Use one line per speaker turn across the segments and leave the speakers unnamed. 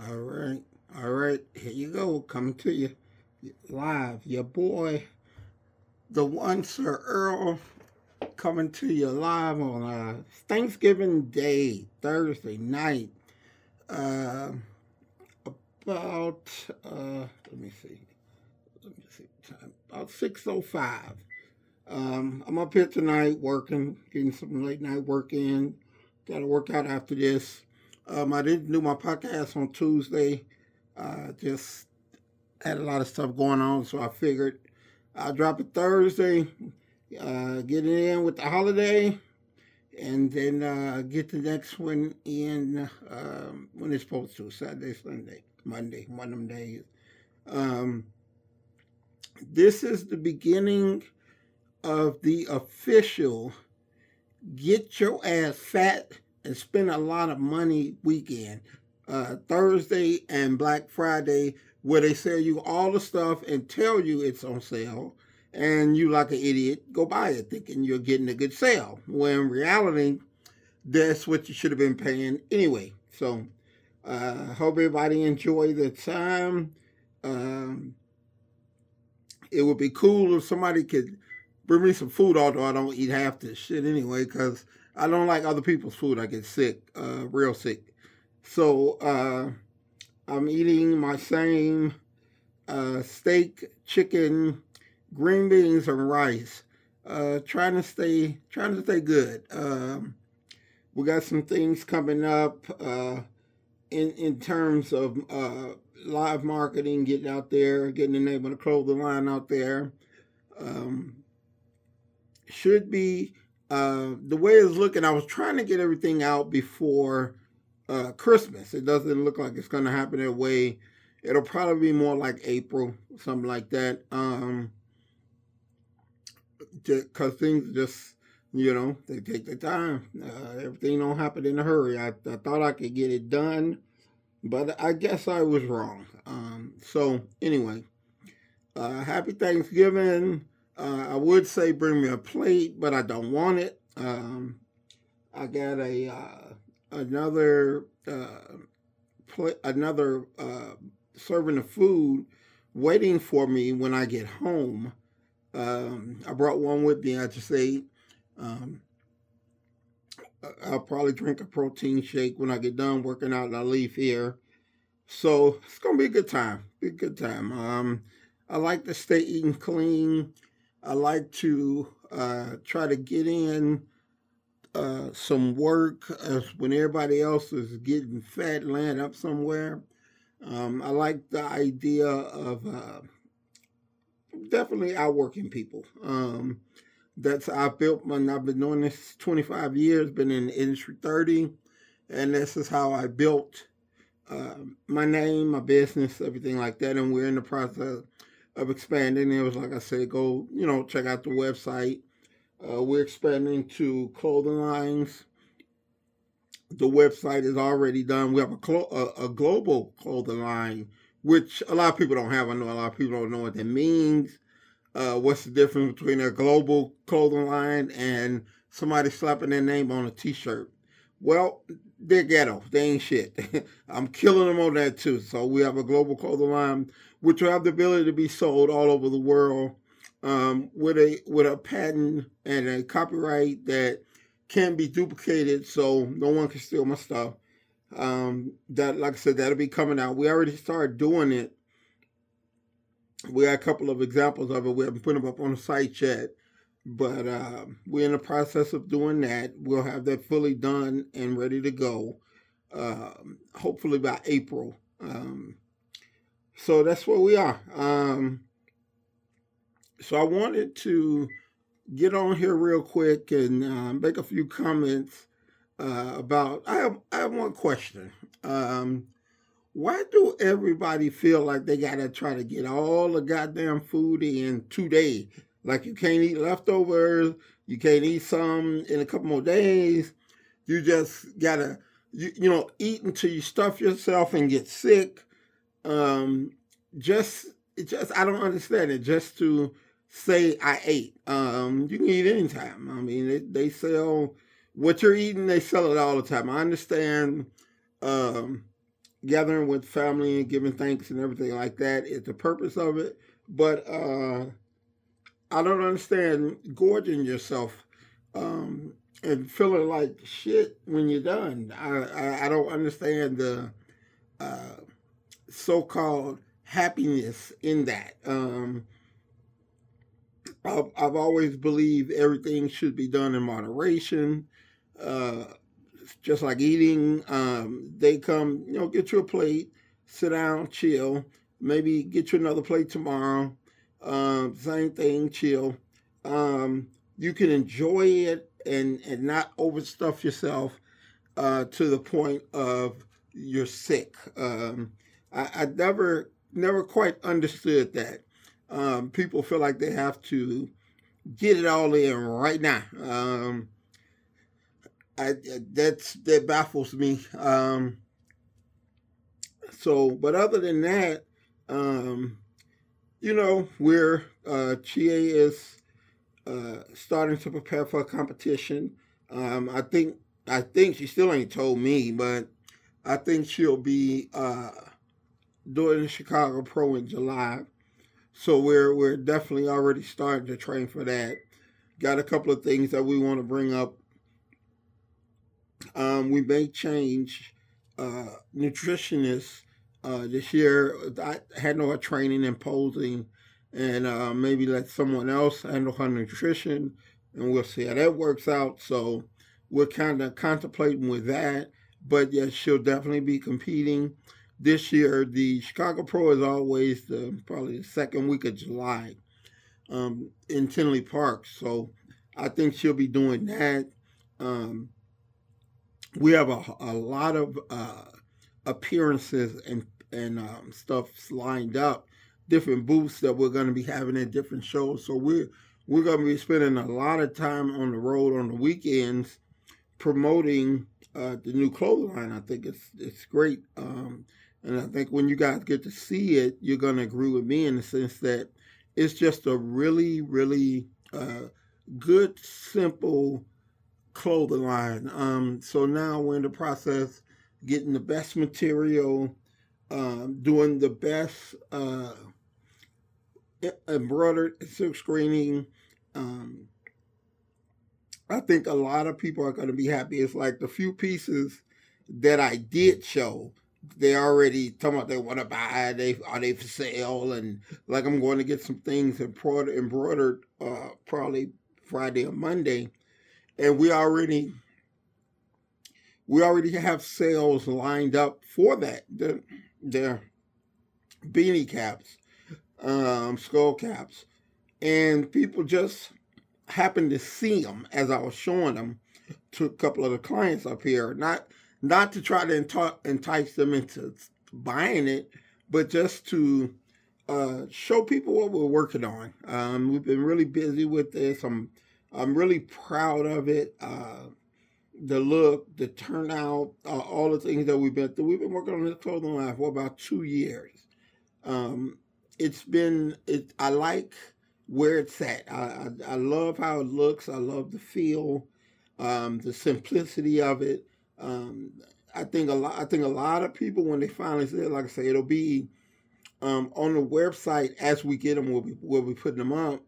All right. All right. Here you go. Coming to you live. Your boy, the one Sir Earl, coming to you live on uh, Thanksgiving Day, Thursday night. Uh, about, uh, let me see. Let me see time. About 6.05. Um, I'm up here tonight working, getting some late night work in. Got to work out after this. Um, I didn't do my podcast on Tuesday. Uh, just had a lot of stuff going on, so I figured I'll drop it Thursday, uh, get it in with the holiday, and then uh, get the next one in um, when it's supposed to Saturday, Sunday, Monday, one of them days. Um, this is the beginning of the official Get Your Ass Fat and spend a lot of money weekend. Uh, Thursday and Black Friday, where they sell you all the stuff and tell you it's on sale, and you, like an idiot, go buy it thinking you're getting a good sale. When in reality, that's what you should have been paying anyway. So, uh, hope everybody enjoy the time. Um, it would be cool if somebody could bring me some food, although I don't eat half this shit anyway, because I don't like other people's food. I get sick, uh, real sick. So uh, I'm eating my same uh, steak, chicken, green beans, and rice. Uh, trying to stay, trying to stay good. Um, we got some things coming up uh, in in terms of uh, live marketing, getting out there, getting the name of the clothing line out there. Um, should be uh, the way it's looking, I was trying to get everything out before uh, Christmas. It doesn't look like it's going to happen that way. It'll probably be more like April, something like that. Um, because things just, you know, they take the time. Uh, everything don't happen in a hurry. I, I thought I could get it done, but I guess I was wrong. Um, so anyway, uh, happy Thanksgiving. Uh, I would say bring me a plate, but I don't want it. Um, I got a uh, another uh, pl- another uh, serving of food waiting for me when I get home. Um, I brought one with me. I just ate. Um, I'll probably drink a protein shake when I get done working out and I leave here. So it's gonna be a good time. Be a good time. Um, I like to stay eating clean. I like to uh, try to get in uh, some work as when everybody else is getting fat, land up somewhere. Um, I like the idea of uh, definitely outworking people. Um, that's I built my. I've been doing this 25 years, been in the industry 30, and this is how I built uh, my name, my business, everything like that. And we're in the process of expanding. It was like I said, go you know check out the website. Uh, we're expanding to clothing lines. The website is already done. We have a, a, a global clothing line, which a lot of people don't have. I know a lot of people don't know what that means. Uh, what's the difference between a global clothing line and somebody slapping their name on a T-shirt? Well, they're ghetto. They ain't shit. I'm killing them on that too. So we have a global clothing line, which will have the ability to be sold all over the world um, with a with a patent and a copyright that can't be duplicated, so no one can steal my stuff. Um, that, like I said, that'll be coming out. We already started doing it. We got a couple of examples of it. We haven't put them up on the site yet but uh, we're in the process of doing that. We'll have that fully done and ready to go, uh, hopefully by April. Um, so that's where we are. Um, so I wanted to get on here real quick and uh, make a few comments uh, about. I have I have one question. Um, why do everybody feel like they gotta try to get all the goddamn food in two days? Like you can't eat leftovers, you can't eat some in a couple more days. You just gotta, you, you know, eat until you stuff yourself and get sick. Um, just, it just, I don't understand it. Just to say I ate. Um, you can eat anytime. I mean, they, they sell what you're eating. They sell it all the time. I understand. Um, gathering with family and giving thanks and everything like that is the purpose of it. But uh, I don't understand gorging yourself um, and feeling like shit when you're done. I, I, I don't understand the uh, so-called happiness in that. Um, I've, I've always believed everything should be done in moderation. Uh, just like eating, um, they come, you know, get you a plate, sit down, chill, maybe get you another plate tomorrow. Um, same thing, chill. Um, you can enjoy it and and not overstuff yourself uh, to the point of you're sick. Um, I, I never never quite understood that. Um, people feel like they have to get it all in right now. Um, I, that's that baffles me. Um, so, but other than that, um, you know, we're uh, is uh, starting to prepare for a competition. Um, I think I think she still ain't told me, but I think she'll be uh, doing the Chicago Pro in July. So we're we're definitely already starting to train for that. Got a couple of things that we want to bring up. Um, we may change uh, nutritionists uh, this year. I had no training in posing, and uh, maybe let someone else handle her nutrition, and we'll see how that works out. So we're kind of contemplating with that. But yes, she'll definitely be competing this year, the Chicago Pro is always the probably the second week of July um, in Tinley Park. So I think she'll be doing that. Um, we have a, a lot of uh, appearances and and um, stuff lined up, different booths that we're going to be having at different shows. So we're we're going to be spending a lot of time on the road on the weekends promoting uh, the new clothing line. I think it's it's great. Um, and I think when you guys get to see it, you're going to agree with me in the sense that it's just a really, really uh, good, simple clothing line. Um, so now we're in the process getting the best material, um, doing the best uh, embroidered silk screening. Um, I think a lot of people are going to be happy. It's like the few pieces that I did show they already talking about they want to buy. They are they for sale, and like I'm going to get some things embroidered, embroidered uh, probably Friday or Monday, and we already we already have sales lined up for that. The beanie caps, um, skull caps, and people just happened to see them as I was showing them to a couple of the clients up here. Not not to try to entice them into buying it, but just to uh, show people what we're working on. Um, we've been really busy with this. I'm I'm really proud of it. Uh, the look, the turnout, uh, all the things that we've been through. We've been working on this clothing line for about two years. Um, it's been it. I like where it's at. I, I, I love how it looks. I love the feel, um, the simplicity of it. Um, I think a lot. I think a lot of people when they finally say, like I say, it'll be um, on the website as we get them. We'll be we'll be putting them up.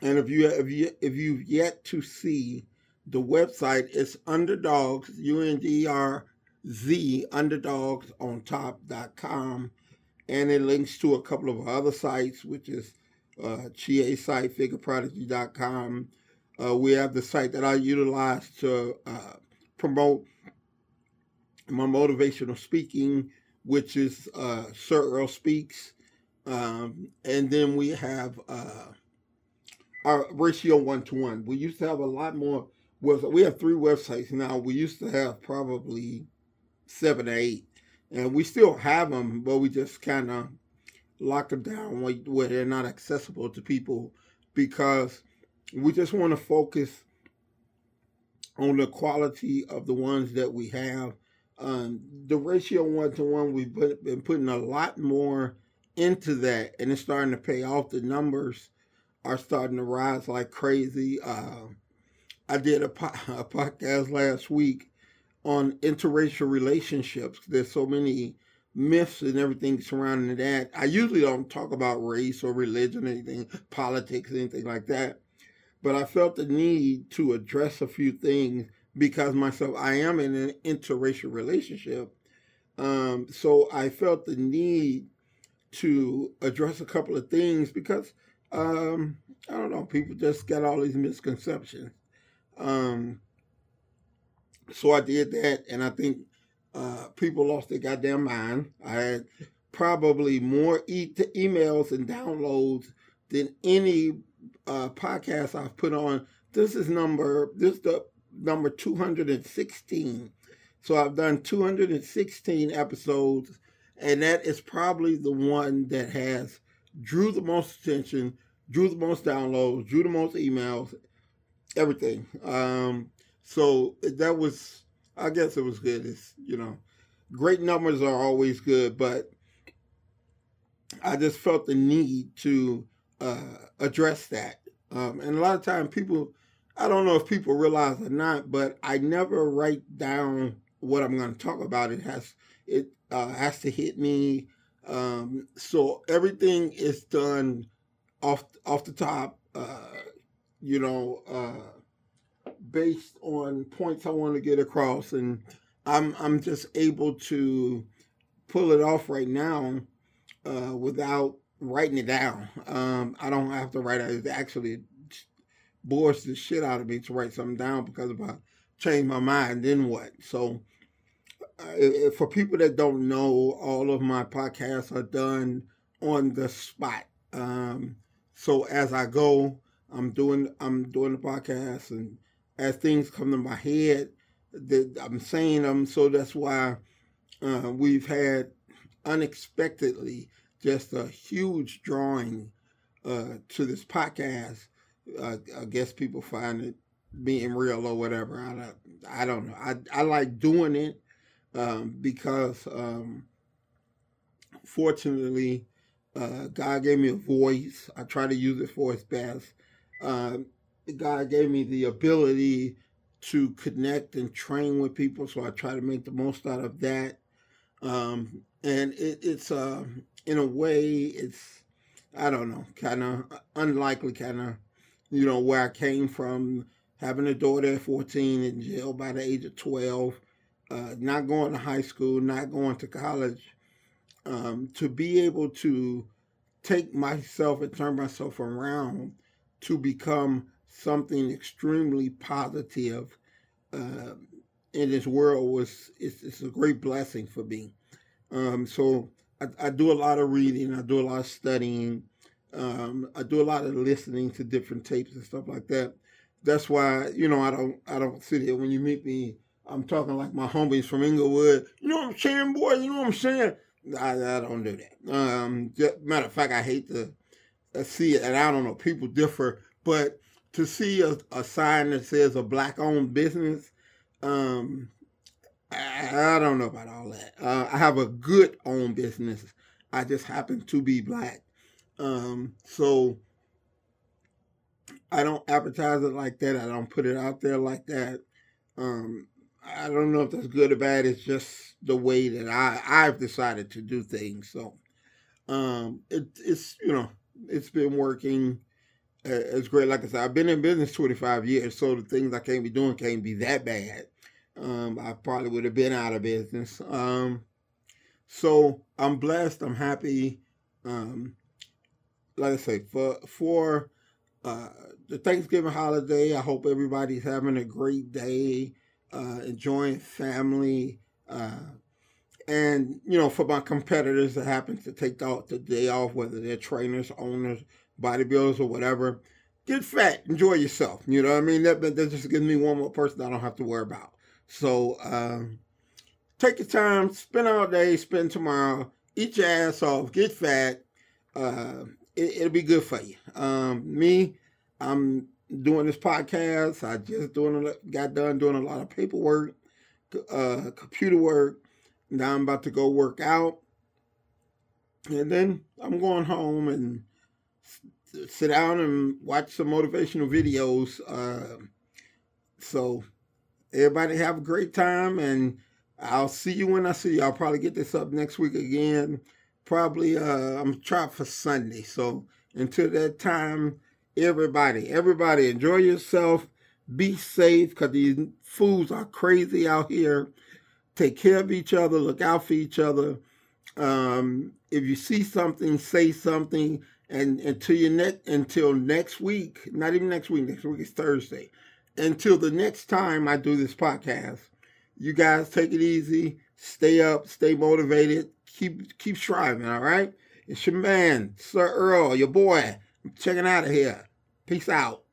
And if you if you if you've yet to see the website, is underdogs u n d r z underdogs on top.com and it links to a couple of other sites, which is uh, Chie site, figureprodigy.com. Uh, we have the site that I utilize to uh, promote my motivational speaking, which is uh, Sir Earl Speaks. Um, and then we have uh, our ratio one to one. We used to have a lot more. Well, we have three websites now. We used to have probably seven or eight, and we still have them, but we just kind of lock them down where they're not accessible to people because we just want to focus on the quality of the ones that we have. Um, the ratio one to one, we've been putting a lot more into that, and it's starting to pay off. The numbers are starting to rise like crazy. Uh, I did a, po- a, podcast last week on interracial relationships. There's so many myths and everything surrounding that. I usually don't talk about race or religion, or anything, politics, anything like that. But I felt the need to address a few things because myself, I am in an interracial relationship. Um, so I felt the need to address a couple of things because um, I don't know, people just got all these misconceptions. Um, so I did that, and I think uh, people lost their goddamn mind. I had probably more e- emails and downloads than any uh, podcast I've put on. This is number this is the number 216. So I've done 216 episodes, and that is probably the one that has drew the most attention, drew the most downloads, drew the most emails, everything. Um, so that was, I guess it was good. It's, you know, great numbers are always good, but I just felt the need to uh, address that. Um, and a lot of times people, I don't know if people realize or not, but I never write down what I'm going to talk about. It has it uh, has to hit me. Um, so everything is done off off the top. Uh, you know, uh, based on points I want to get across, and I'm I'm just able to pull it off right now uh, without writing it down. Um, I don't have to write it. It actually bores the shit out of me to write something down because if I change my mind, then what? So, uh, for people that don't know, all of my podcasts are done on the spot. Um, so as I go, I'm doing I'm doing the podcast, and as things come to my head, that I'm saying them. So that's why uh, we've had unexpectedly just a huge drawing uh, to this podcast. Uh, I guess people find it being real or whatever. I don't, I don't know. I, I like doing it um, because um, fortunately, uh, God gave me a voice. I try to use it for its best. Um, God gave me the ability to connect and train with people, so I try to make the most out of that. Um, and it, it's uh, in a way, it's I don't know, kind of unlikely, kind of you know where I came from, having a daughter at 14 in jail by the age of 12, uh, not going to high school, not going to college, um, to be able to take myself and turn myself around to become something extremely positive uh, in this world was it's, it's, a great blessing for me. Um, so I, I, do a lot of reading, I do a lot of studying, um, I do a lot of listening to different tapes and stuff like that. That's why you know I don't I don't sit here when you meet me. I'm talking like my homies from Englewood. You know what I'm saying, boy? You know what I'm saying? I, I don't do that. Um, just, matter of fact, I hate to see it, and I don't know. People differ, but to see a, a sign that says a black owned business, um, I, I, don't know about all that. Uh, I have a good owned business. I just happen to be black. Um, so I don't advertise it like that. I don't put it out there like that. Um, I don't know if that's good or bad. It's just the way that I I've decided to do things. So um, it, it's you know it's been working it's great. Like I said, I've been in business 25 years, so the things I can't be doing can't be that bad. Um, I probably would have been out of business. Um, so I'm blessed. I'm happy. Um, like I say, for for uh, the Thanksgiving holiday, I hope everybody's having a great day, uh, enjoying family. Uh, and you know, for my competitors that happen to take the, the day off, whether they're trainers, owners, bodybuilders or whatever, get fat, enjoy yourself. You know what I mean? That, that just gives me one more person I don't have to worry about. So um, take your time, spend all day, spend tomorrow, eat your ass off, get fat. Uh, it, will be good for you. Um, me, I'm doing this podcast. I just doing got done doing a lot of paperwork, uh, computer work. Now I'm about to go work out, and then I'm going home and sit down and watch some motivational videos. Uh, so everybody have a great time, and I'll see you when I see you. I'll probably get this up next week again. Probably uh, I'm trying for Sunday. So until that time, everybody, everybody, enjoy yourself. Be safe because these fools are crazy out here. Take care of each other. Look out for each other. Um, if you see something, say something. And until you next until next week, not even next week. Next week is Thursday. Until the next time I do this podcast, you guys take it easy. Stay up. Stay motivated. Keep keep striving. All right. It's your man, Sir Earl, your boy. I'm checking out of here. Peace out.